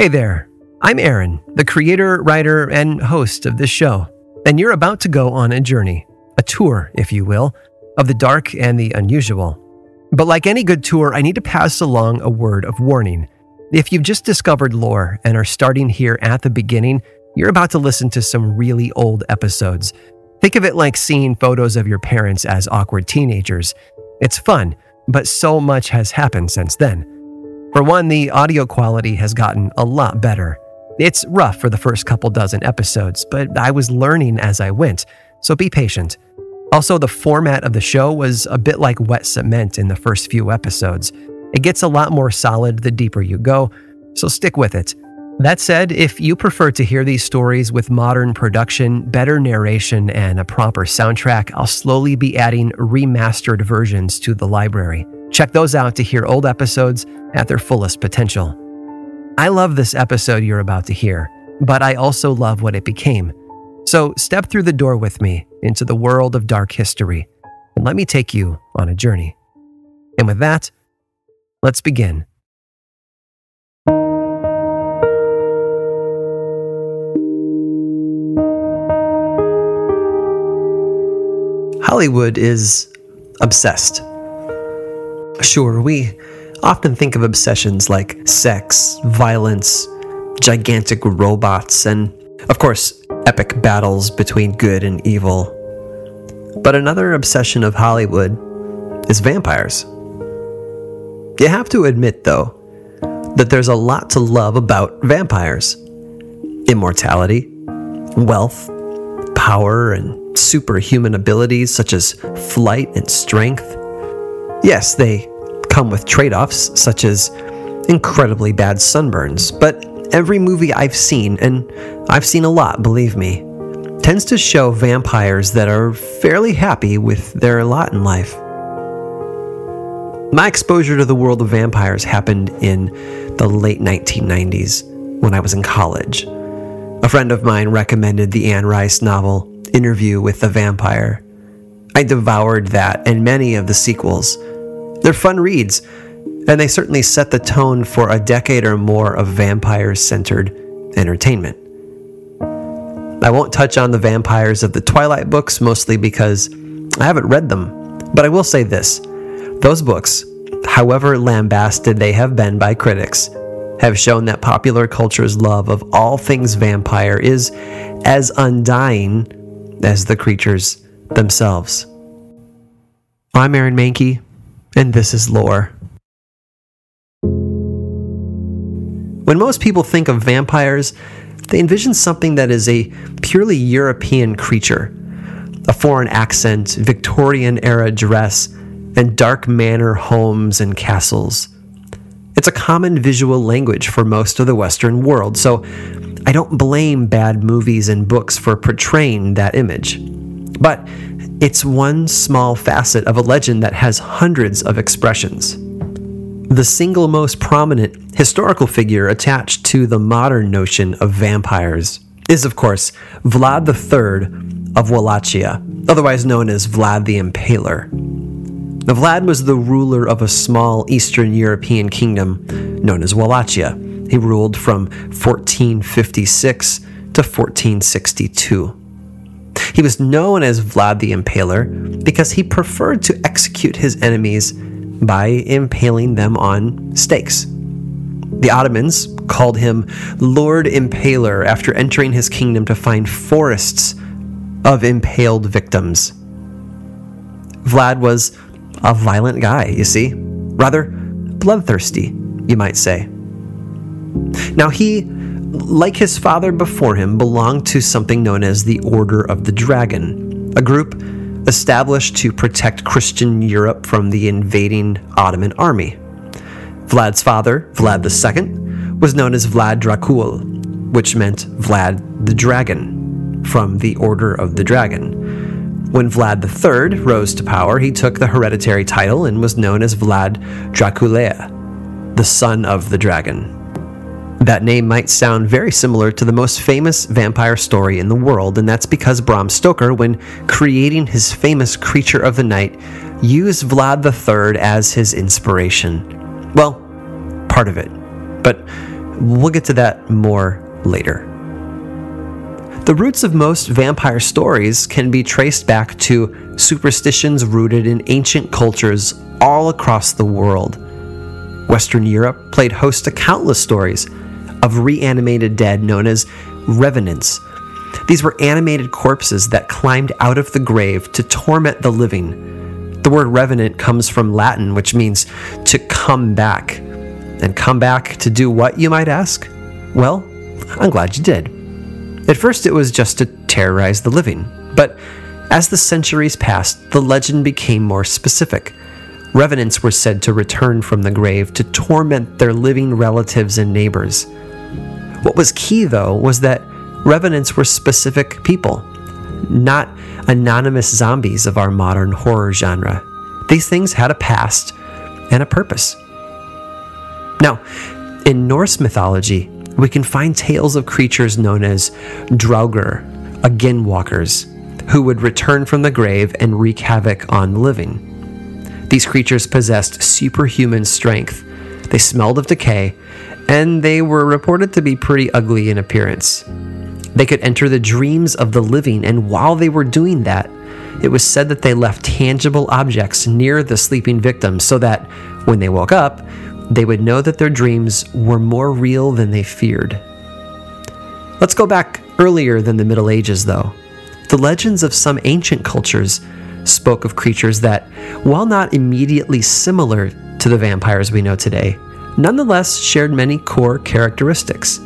Hey there, I'm Aaron, the creator, writer, and host of this show, and you're about to go on a journey, a tour, if you will, of the dark and the unusual. But like any good tour, I need to pass along a word of warning. If you've just discovered lore and are starting here at the beginning, you're about to listen to some really old episodes. Think of it like seeing photos of your parents as awkward teenagers. It's fun, but so much has happened since then. For one, the audio quality has gotten a lot better. It's rough for the first couple dozen episodes, but I was learning as I went, so be patient. Also, the format of the show was a bit like wet cement in the first few episodes. It gets a lot more solid the deeper you go, so stick with it. That said, if you prefer to hear these stories with modern production, better narration, and a proper soundtrack, I'll slowly be adding remastered versions to the library. Check those out to hear old episodes at their fullest potential. I love this episode you're about to hear, but I also love what it became. So step through the door with me into the world of dark history and let me take you on a journey. And with that, let's begin. Hollywood is obsessed Sure, we often think of obsessions like sex, violence, gigantic robots, and, of course, epic battles between good and evil. But another obsession of Hollywood is vampires. You have to admit, though, that there's a lot to love about vampires immortality, wealth, power, and superhuman abilities such as flight and strength. Yes, they come with trade offs, such as incredibly bad sunburns, but every movie I've seen, and I've seen a lot, believe me, tends to show vampires that are fairly happy with their lot in life. My exposure to the world of vampires happened in the late 1990s when I was in college. A friend of mine recommended the Anne Rice novel Interview with the Vampire. I devoured that and many of the sequels they're fun reads, and they certainly set the tone for a decade or more of vampire centered entertainment. I won't touch on the vampires of the Twilight books, mostly because I haven't read them, but I will say this those books, however lambasted they have been by critics, have shown that popular culture's love of all things vampire is as undying as the creatures themselves. I'm Aaron Mahnke and this is lore. When most people think of vampires, they envision something that is a purely European creature a foreign accent, Victorian era dress, and dark manor homes and castles. It's a common visual language for most of the Western world, so I don't blame bad movies and books for portraying that image. But it's one small facet of a legend that has hundreds of expressions. The single most prominent historical figure attached to the modern notion of vampires is, of course, Vlad III of Wallachia, otherwise known as Vlad the Impaler. Now, Vlad was the ruler of a small Eastern European kingdom known as Wallachia. He ruled from 1456 to 1462. He was known as Vlad the Impaler because he preferred to execute his enemies by impaling them on stakes. The Ottomans called him Lord Impaler after entering his kingdom to find forests of impaled victims. Vlad was a violent guy, you see, rather bloodthirsty, you might say. Now, he like his father before him, belonged to something known as the Order of the Dragon, a group established to protect Christian Europe from the invading Ottoman army. Vlad's father, Vlad II, was known as Vlad Dracul, which meant Vlad the Dragon, from the Order of the Dragon. When Vlad III rose to power, he took the hereditary title and was known as Vlad Draculea, the son of the dragon. That name might sound very similar to the most famous vampire story in the world, and that's because Bram Stoker, when creating his famous Creature of the Night, used Vlad III as his inspiration. Well, part of it. But we'll get to that more later. The roots of most vampire stories can be traced back to superstitions rooted in ancient cultures all across the world. Western Europe played host to countless stories of reanimated dead known as revenants. These were animated corpses that climbed out of the grave to torment the living. The word revenant comes from Latin, which means to come back. And come back to do what, you might ask? Well, I'm glad you did. At first, it was just to terrorize the living, but as the centuries passed, the legend became more specific. Revenants were said to return from the grave to torment their living relatives and neighbors. What was key, though, was that revenants were specific people, not anonymous zombies of our modern horror genre. These things had a past and a purpose. Now, in Norse mythology, we can find tales of creatures known as Draugr, again walkers, who would return from the grave and wreak havoc on the living. These creatures possessed superhuman strength. They smelled of decay, and they were reported to be pretty ugly in appearance. They could enter the dreams of the living, and while they were doing that, it was said that they left tangible objects near the sleeping victims so that when they woke up, they would know that their dreams were more real than they feared. Let's go back earlier than the Middle Ages, though. The legends of some ancient cultures spoke of creatures that, while not immediately similar to the vampires we know today, nonetheless shared many core characteristics.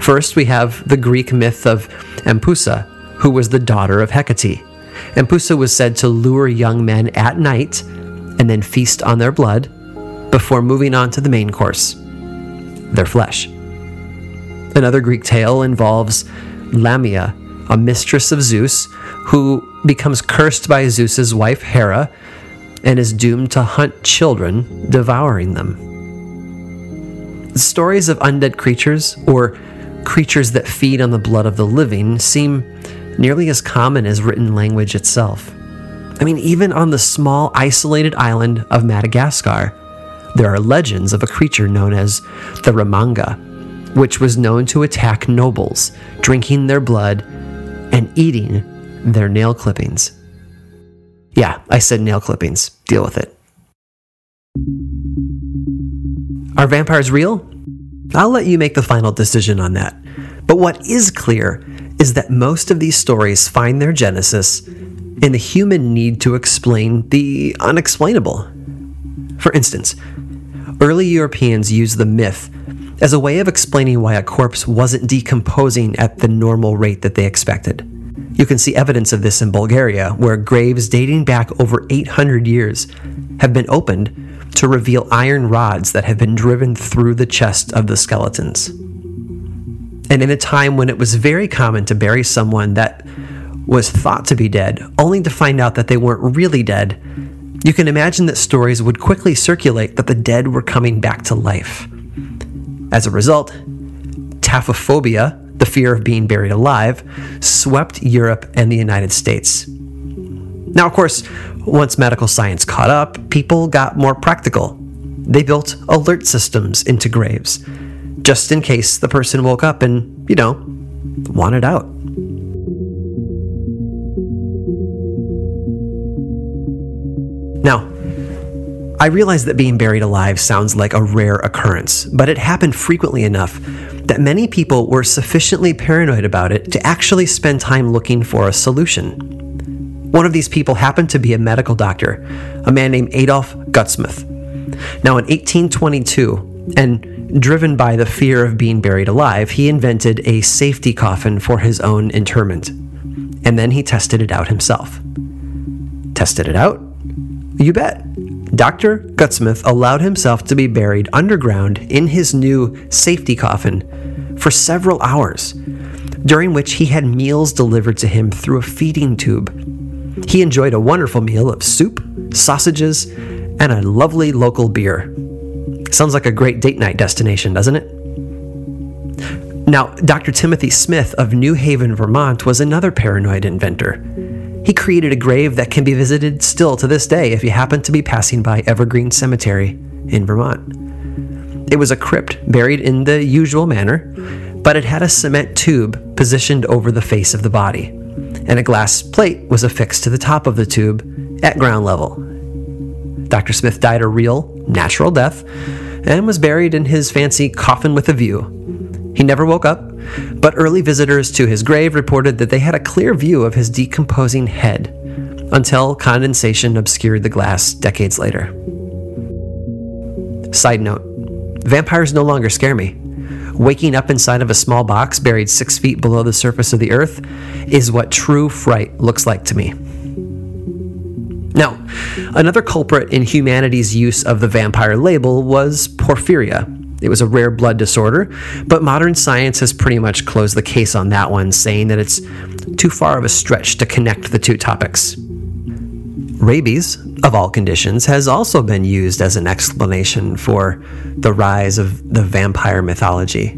First, we have the Greek myth of Empusa, who was the daughter of Hecate. Empusa was said to lure young men at night and then feast on their blood before moving on to the main course their flesh. Another Greek tale involves Lamia, a mistress of Zeus, who becomes cursed by Zeus's wife Hera and is doomed to hunt children, devouring them. Stories of undead creatures, or creatures that feed on the blood of the living, seem nearly as common as written language itself. I mean, even on the small, isolated island of Madagascar, there are legends of a creature known as the Ramanga, which was known to attack nobles, drinking their blood and eating their nail clippings. Yeah, I said nail clippings. Deal with it. Are vampires real? I'll let you make the final decision on that. But what is clear is that most of these stories find their genesis in the human need to explain the unexplainable. For instance, early Europeans used the myth as a way of explaining why a corpse wasn't decomposing at the normal rate that they expected. You can see evidence of this in Bulgaria, where graves dating back over 800 years have been opened to reveal iron rods that have been driven through the chest of the skeletons. And in a time when it was very common to bury someone that was thought to be dead, only to find out that they weren't really dead, you can imagine that stories would quickly circulate that the dead were coming back to life. As a result, taphophobia, the fear of being buried alive, swept Europe and the United States. Now, of course, once medical science caught up, people got more practical. They built alert systems into graves, just in case the person woke up and, you know, wanted out. Now, I realize that being buried alive sounds like a rare occurrence, but it happened frequently enough that many people were sufficiently paranoid about it to actually spend time looking for a solution. One of these people happened to be a medical doctor, a man named Adolf Gutschmidt. Now, in 1822, and driven by the fear of being buried alive, he invented a safety coffin for his own interment. And then he tested it out himself. Tested it out? You bet. Dr. Gutschmidt allowed himself to be buried underground in his new safety coffin for several hours, during which he had meals delivered to him through a feeding tube he enjoyed a wonderful meal of soup, sausages, and a lovely local beer. Sounds like a great date night destination, doesn't it? Now, Dr. Timothy Smith of New Haven, Vermont was another paranoid inventor. He created a grave that can be visited still to this day if you happen to be passing by Evergreen Cemetery in Vermont. It was a crypt buried in the usual manner, but it had a cement tube positioned over the face of the body, and a glass plate was affixed to the top of the tube at ground level. Dr. Smith died a real, natural death and was buried in his fancy coffin with a view. He never woke up, but early visitors to his grave reported that they had a clear view of his decomposing head until condensation obscured the glass decades later. Side note vampires no longer scare me. Waking up inside of a small box buried six feet below the surface of the earth is what true fright looks like to me. Now, another culprit in humanity's use of the vampire label was porphyria. It was a rare blood disorder, but modern science has pretty much closed the case on that one, saying that it's too far of a stretch to connect the two topics. Rabies, of all conditions, has also been used as an explanation for the rise of the vampire mythology.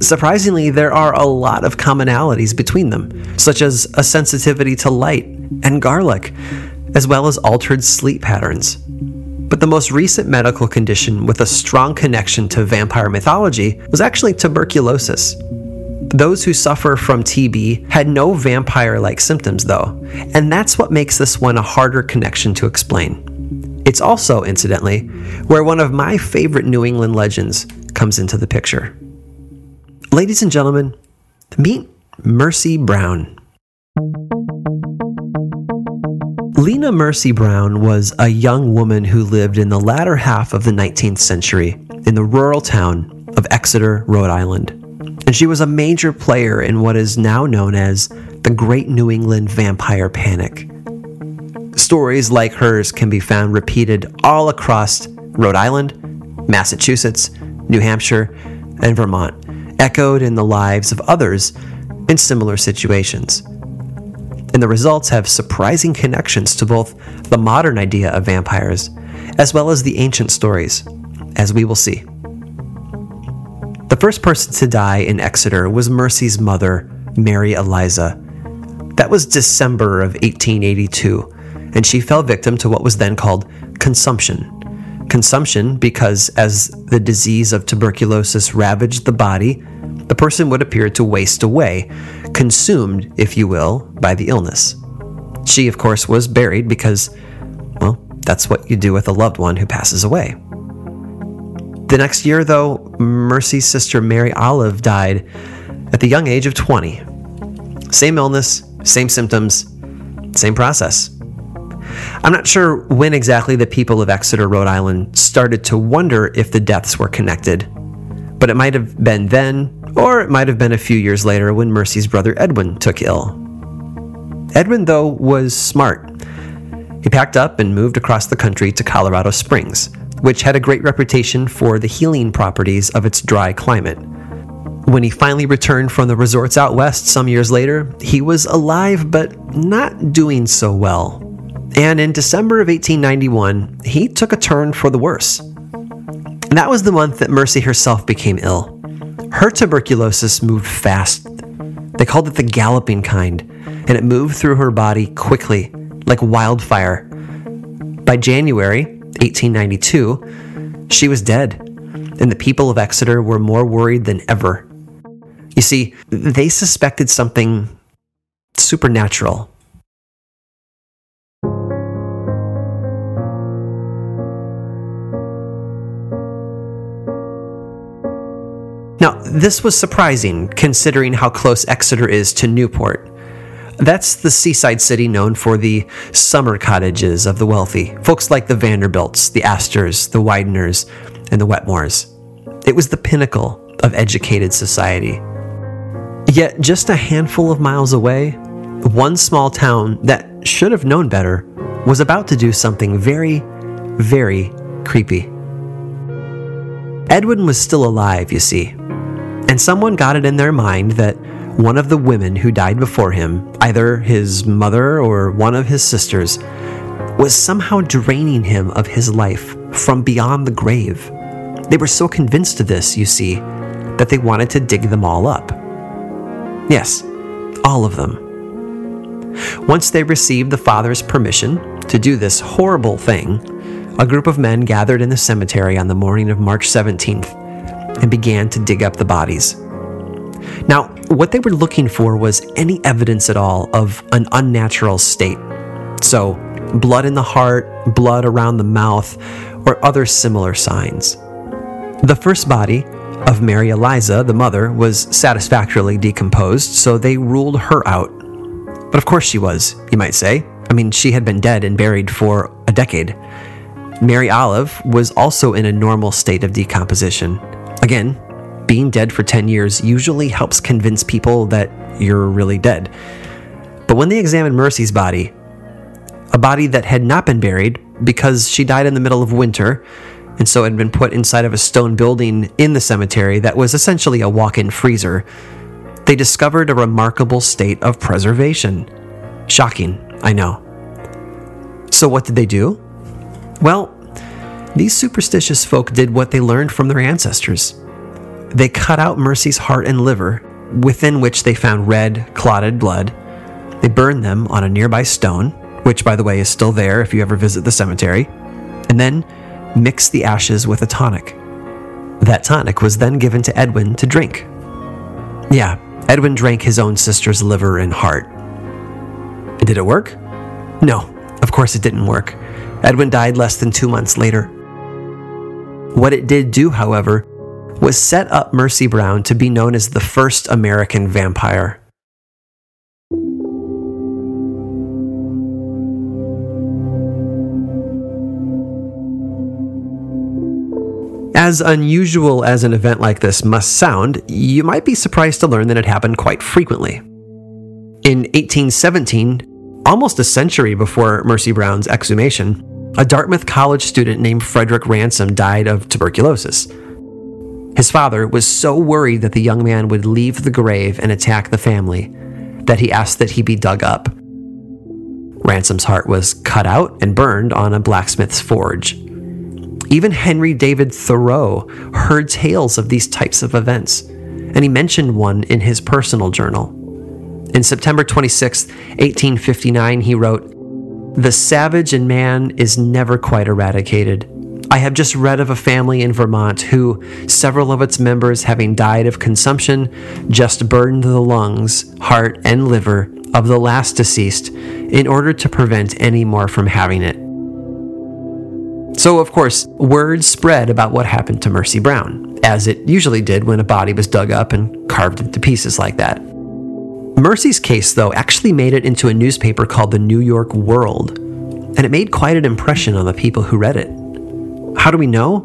Surprisingly, there are a lot of commonalities between them, such as a sensitivity to light and garlic, as well as altered sleep patterns. But the most recent medical condition with a strong connection to vampire mythology was actually tuberculosis. Those who suffer from TB had no vampire like symptoms, though, and that's what makes this one a harder connection to explain. It's also, incidentally, where one of my favorite New England legends comes into the picture. Ladies and gentlemen, meet Mercy Brown. Lena Mercy Brown was a young woman who lived in the latter half of the 19th century in the rural town of Exeter, Rhode Island. And she was a major player in what is now known as the Great New England Vampire Panic. Stories like hers can be found repeated all across Rhode Island, Massachusetts, New Hampshire, and Vermont, echoed in the lives of others in similar situations and the results have surprising connections to both the modern idea of vampires as well as the ancient stories, as we will see. The first person to die in Exeter was Mercy's mother, Mary Eliza. That was December of 1882, and she fell victim to what was then called consumption. Consumption because as the disease of tuberculosis ravaged the body, the person would appear to waste away, consumed, if you will, by the illness. She, of course, was buried because, well, that's what you do with a loved one who passes away. The next year, though, Mercy's sister Mary Olive died at the young age of 20. Same illness, same symptoms, same process. I'm not sure when exactly the people of Exeter, Rhode Island started to wonder if the deaths were connected, but it might have been then or it might have been a few years later when Mercy's brother Edwin took ill. Edwin, though, was smart. He packed up and moved across the country to Colorado Springs, which had a great reputation for the healing properties of its dry climate. When he finally returned from the resorts out west some years later, he was alive but not doing so well. And in December of 1891, he took a turn for the worse. And that was the month that Mercy herself became ill. Her tuberculosis moved fast. They called it the galloping kind, and it moved through her body quickly, like wildfire. By January 1892, she was dead, and the people of Exeter were more worried than ever. You see, they suspected something supernatural Now, this was surprising considering how close Exeter is to Newport. That's the seaside city known for the summer cottages of the wealthy, folks like the Vanderbilts, the Astors, the Wideners, and the Wetmores. It was the pinnacle of educated society. Yet, just a handful of miles away, one small town that should have known better was about to do something very, very creepy. Edwin was still alive, you see, and someone got it in their mind that one of the women who died before him, either his mother or one of his sisters, was somehow draining him of his life from beyond the grave. They were so convinced of this, you see, that they wanted to dig them all up. Yes, all of them. Once they received the father's permission to do this horrible thing, a group of men gathered in the cemetery on the morning of March 17th and began to dig up the bodies. Now, what they were looking for was any evidence at all of an unnatural state. So, blood in the heart, blood around the mouth, or other similar signs. The first body of Mary Eliza, the mother, was satisfactorily decomposed, so they ruled her out. But of course she was, you might say. I mean, she had been dead and buried for a decade. Mary Olive was also in a normal state of decomposition. Again, being dead for 10 years usually helps convince people that you're really dead. But when they examined Mercy's body, a body that had not been buried because she died in the middle of winter and so had been put inside of a stone building in the cemetery that was essentially a walk in freezer, they discovered a remarkable state of preservation. Shocking, I know. So, what did they do? Well, these superstitious folk did what they learned from their ancestors. They cut out Mercy's heart and liver, within which they found red, clotted blood. They burned them on a nearby stone, which, by the way, is still there if you ever visit the cemetery, and then mixed the ashes with a tonic. That tonic was then given to Edwin to drink. Yeah, Edwin drank his own sister's liver and heart. Did it work? No, of course it didn't work. Edwin died less than two months later. What it did do, however, was set up Mercy Brown to be known as the first American vampire. As unusual as an event like this must sound, you might be surprised to learn that it happened quite frequently. In 1817, almost a century before Mercy Brown's exhumation, a Dartmouth College student named Frederick Ransom died of tuberculosis. His father was so worried that the young man would leave the grave and attack the family that he asked that he be dug up. Ransom's heart was cut out and burned on a blacksmith's forge. Even Henry David Thoreau heard tales of these types of events, and he mentioned one in his personal journal. In September 26, 1859, he wrote, the savage in man is never quite eradicated. I have just read of a family in Vermont who, several of its members having died of consumption, just burned the lungs, heart, and liver of the last deceased in order to prevent any more from having it. So, of course, word spread about what happened to Mercy Brown, as it usually did when a body was dug up and carved into pieces like that. Mercy's case, though, actually made it into a newspaper called the New York World, and it made quite an impression on the people who read it. How do we know?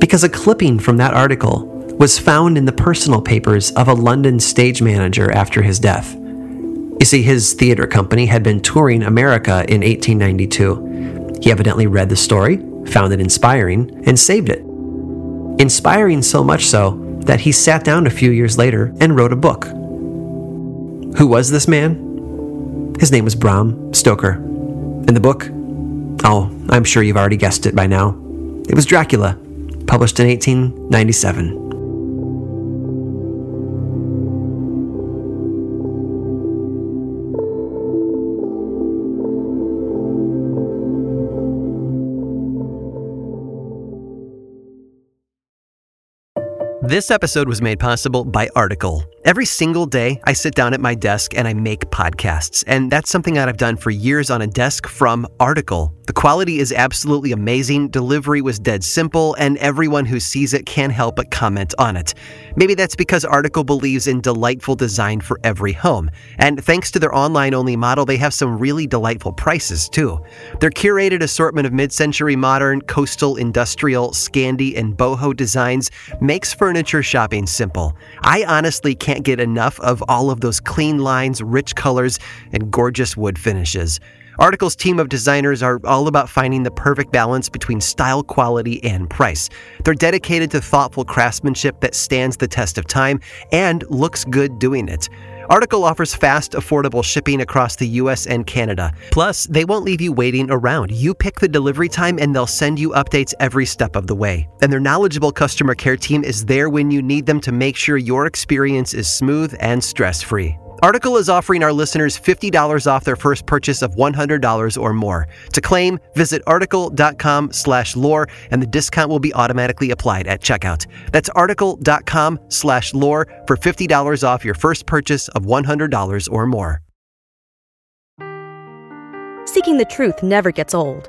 Because a clipping from that article was found in the personal papers of a London stage manager after his death. You see, his theater company had been touring America in 1892. He evidently read the story, found it inspiring, and saved it. Inspiring so much so that he sat down a few years later and wrote a book who was this man? His name was Bram Stoker. In the book, oh, I'm sure you've already guessed it by now. It was Dracula, published in 1897. This episode was made possible by Article. Every single day, I sit down at my desk and I make podcasts, and that's something that I've done for years on a desk from Article. The quality is absolutely amazing, delivery was dead simple, and everyone who sees it can't help but comment on it. Maybe that's because Article believes in delightful design for every home, and thanks to their online only model, they have some really delightful prices too. Their curated assortment of mid century modern, coastal, industrial, Scandi, and boho designs makes furniture shopping simple. I honestly can't get enough of all of those clean lines, rich colors, and gorgeous wood finishes. Article's team of designers are all about finding the perfect balance between style, quality, and price. They're dedicated to thoughtful craftsmanship that stands the test of time and looks good doing it. Article offers fast, affordable shipping across the US and Canada. Plus, they won't leave you waiting around. You pick the delivery time and they'll send you updates every step of the way. And their knowledgeable customer care team is there when you need them to make sure your experience is smooth and stress free. Article is offering our listeners $50 off their first purchase of $100 or more. To claim, visit article.com slash lore and the discount will be automatically applied at checkout. That's article.com slash lore for $50 off your first purchase of $100 or more. Seeking the truth never gets old.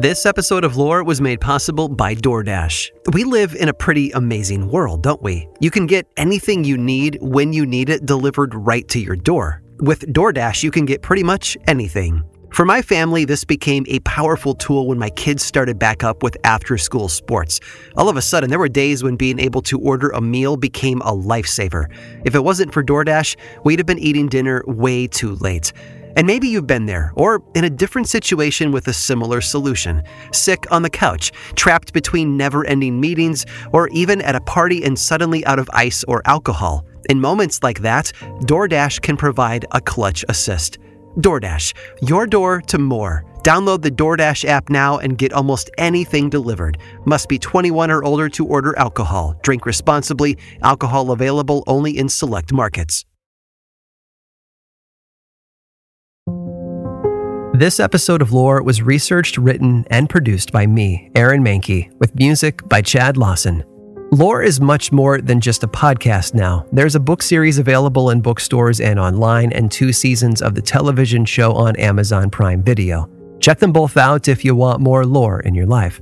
This episode of Lore was made possible by DoorDash. We live in a pretty amazing world, don't we? You can get anything you need when you need it delivered right to your door. With DoorDash, you can get pretty much anything. For my family, this became a powerful tool when my kids started back up with after school sports. All of a sudden, there were days when being able to order a meal became a lifesaver. If it wasn't for DoorDash, we'd have been eating dinner way too late. And maybe you've been there, or in a different situation with a similar solution. Sick on the couch, trapped between never ending meetings, or even at a party and suddenly out of ice or alcohol. In moments like that, DoorDash can provide a clutch assist. DoorDash, your door to more. Download the DoorDash app now and get almost anything delivered. Must be 21 or older to order alcohol. Drink responsibly. Alcohol available only in select markets. This episode of Lore was researched, written, and produced by me, Aaron Mahnke, with music by Chad Lawson. Lore is much more than just a podcast now. There's a book series available in bookstores and online, and two seasons of the television show on Amazon Prime Video. Check them both out if you want more lore in your life.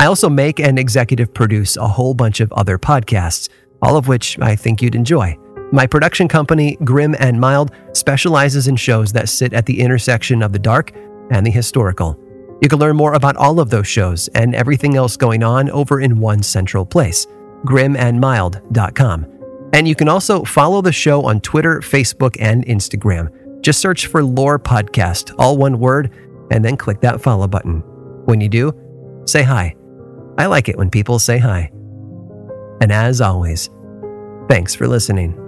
I also make and executive produce a whole bunch of other podcasts, all of which I think you'd enjoy. My production company, Grim and Mild, specializes in shows that sit at the intersection of the dark and the historical. You can learn more about all of those shows and everything else going on over in one central place, grimandmild.com. And you can also follow the show on Twitter, Facebook, and Instagram. Just search for Lore Podcast, all one word, and then click that follow button. When you do, say hi. I like it when people say hi. And as always, thanks for listening.